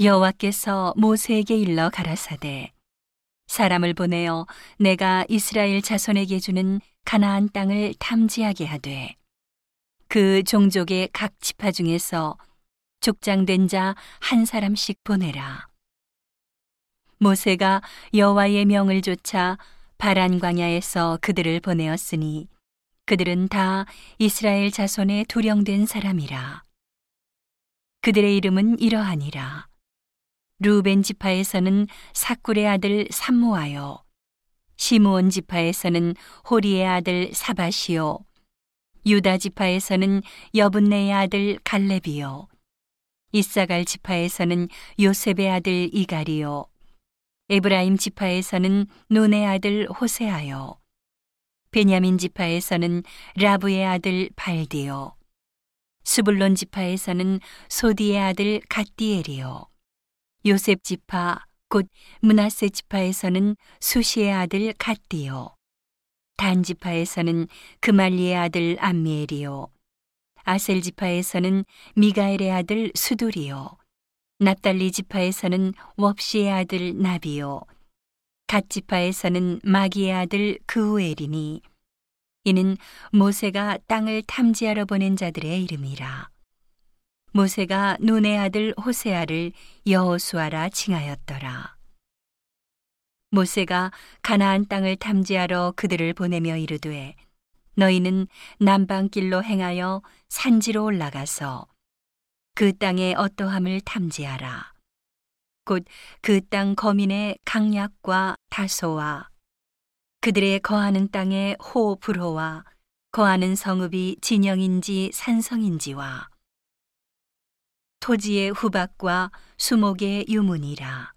여호와께서 모세에게 일러 가라사대 사람을 보내어 내가 이스라엘 자손에게 주는 가나안 땅을 탐지하게 하되 그 종족의 각 지파 중에서 족장된 자 한 사람씩 보내라. 모세가 여호와의 명을 좇아 바란 광야에서 그들을 보내었으니 그들은 다 이스라엘 자손의 두령된 사람이라. 그들의 이름은 이러하니라 루벤 지파에서는 사꿀의 아들 삼모하여 시므온 지파에서는 호리의 아들 사바시오 유다 지파에서는 여분네의 아들 갈렙이요. 이사갈 지파에서는 요셉의 아들 이가리요. 에브라임 지파에서는 논의 아들 호세하여 베냐민 지파에서는 라브의 아들 발디요. 수불론 지파에서는 소디의 아들 갓디엘이요 요셉 지파 곧 문하세 지파에서는 수시의 아들 갓디요. 단 지파에서는 그말리의 아들 암미엘이요. 아셀 지파에서는 미가엘의 아들 수돌이요. 납달리 지파에서는 웁시의 아들 나비요. 갓 지파에서는 마기의 아들 그우엘이니 이는 모세가 땅을 탐지하러 보낸 자들의 이름이라 모세가 눈의 아들 호세아를 여호수아라 칭하였더라. 모세가 가나안 땅을 탐지하러 그들을 보내며 이르되 너희는 남방길로 행하여 산지로 올라가서 그 땅의 어떠함을 탐지하라. 곧 그 땅 거민의 강약과 다소와 그들의 거하는 땅의 호 불호와 거하는 성읍이 진영인지 산성인지와 토지의 후박과 수목의 유문이라.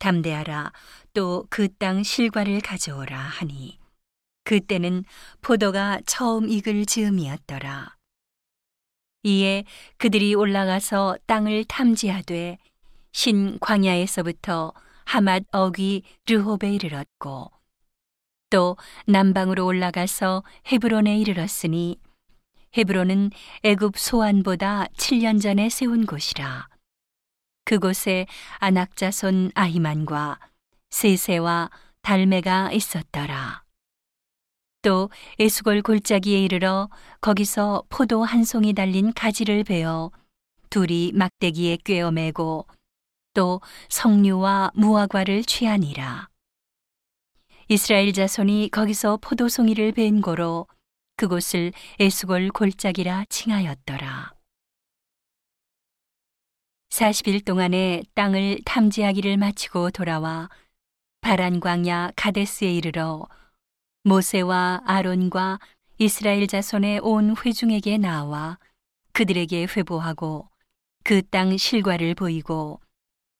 담대하라 또 그 땅 실과를 가져오라 하니 그때는 포도가 처음 익을 즈음이었더라. 이에 그들이 올라가서 땅을 탐지하되 신 광야에서부터 하맛 어귀 르홉에 이르렀고 또 남방으로 올라가서 헤브론에 이르렀으니 헤브론은 애굽 소안보다 7년 전에 세운 곳이라. 그곳에 아낙자손 아히만과 세세와 달메가 있었더라. 또 에스골 골짜기에 이르러 거기서 포도 한 송이 달린 가지를 베어 둘이 막대기에 꿰어 매고 또 석류와 무화과를 취하니라. 이스라엘 자손이 거기서 포도송이를 벤 고로 그곳을 에스골 골짜기라 칭하였더라. 40일 동안에 땅을 탐지하기를 마치고 돌아와 바란 광야 가데스에 이르러 모세와 아론과 이스라엘 자손의 온 회중에게 나와 그들에게 회보하고 그 땅 실과를 보이고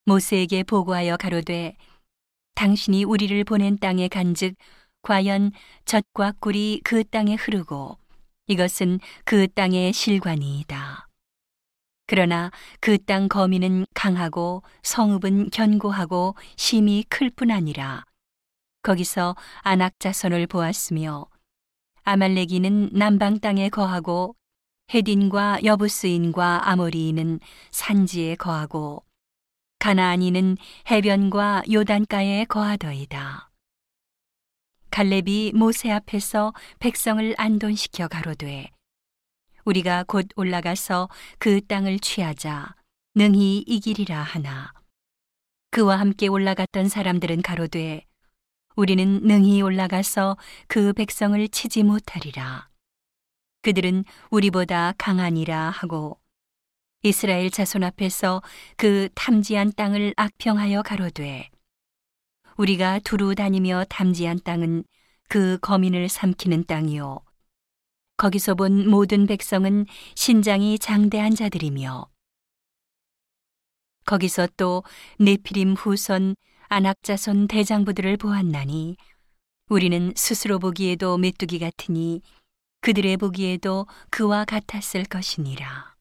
모세에게 보고하여 가로되 당신이 우리를 보낸 땅에 간즉 과연 젖과 꿀이 그 땅에 흐르고 이것은 그 땅의 실관이이다. 그러나 그 땅 거민은 강하고 성읍은 견고하고 심이 클 뿐 아니라 거기서 아낙 자손을 보았으며 아말레기는 남방 땅에 거하고 헤딘과 여부스인과 아모리인은 산지에 거하고 가나안인은 해변과 요단가에 거하더이다. 갈렙이 모세 앞에서 백성을 안돈시켜 가로되 우리가 곧 올라가서 그 땅을 취하자. 능히 이기리라 하나. 그와 함께 올라갔던 사람들은 가로되 우리는 능히 올라가서 그 백성을 치지 못하리라. 그들은 우리보다 강하니라 하고 이스라엘 자손 앞에서 그 탐지한 땅을 악평하여 가로되 우리가 두루 다니며 탐지한 땅은 그 거민을 삼키는 땅이요. 거기서 본 모든 백성은 신장이 장대한 자들이며 거기서 또 네피림 후손 안악자손 대장부들을 보았나니 우리는 스스로 보기에도 메뚜기 같으니 그들의 보기에도 그와 같았을 것이니라.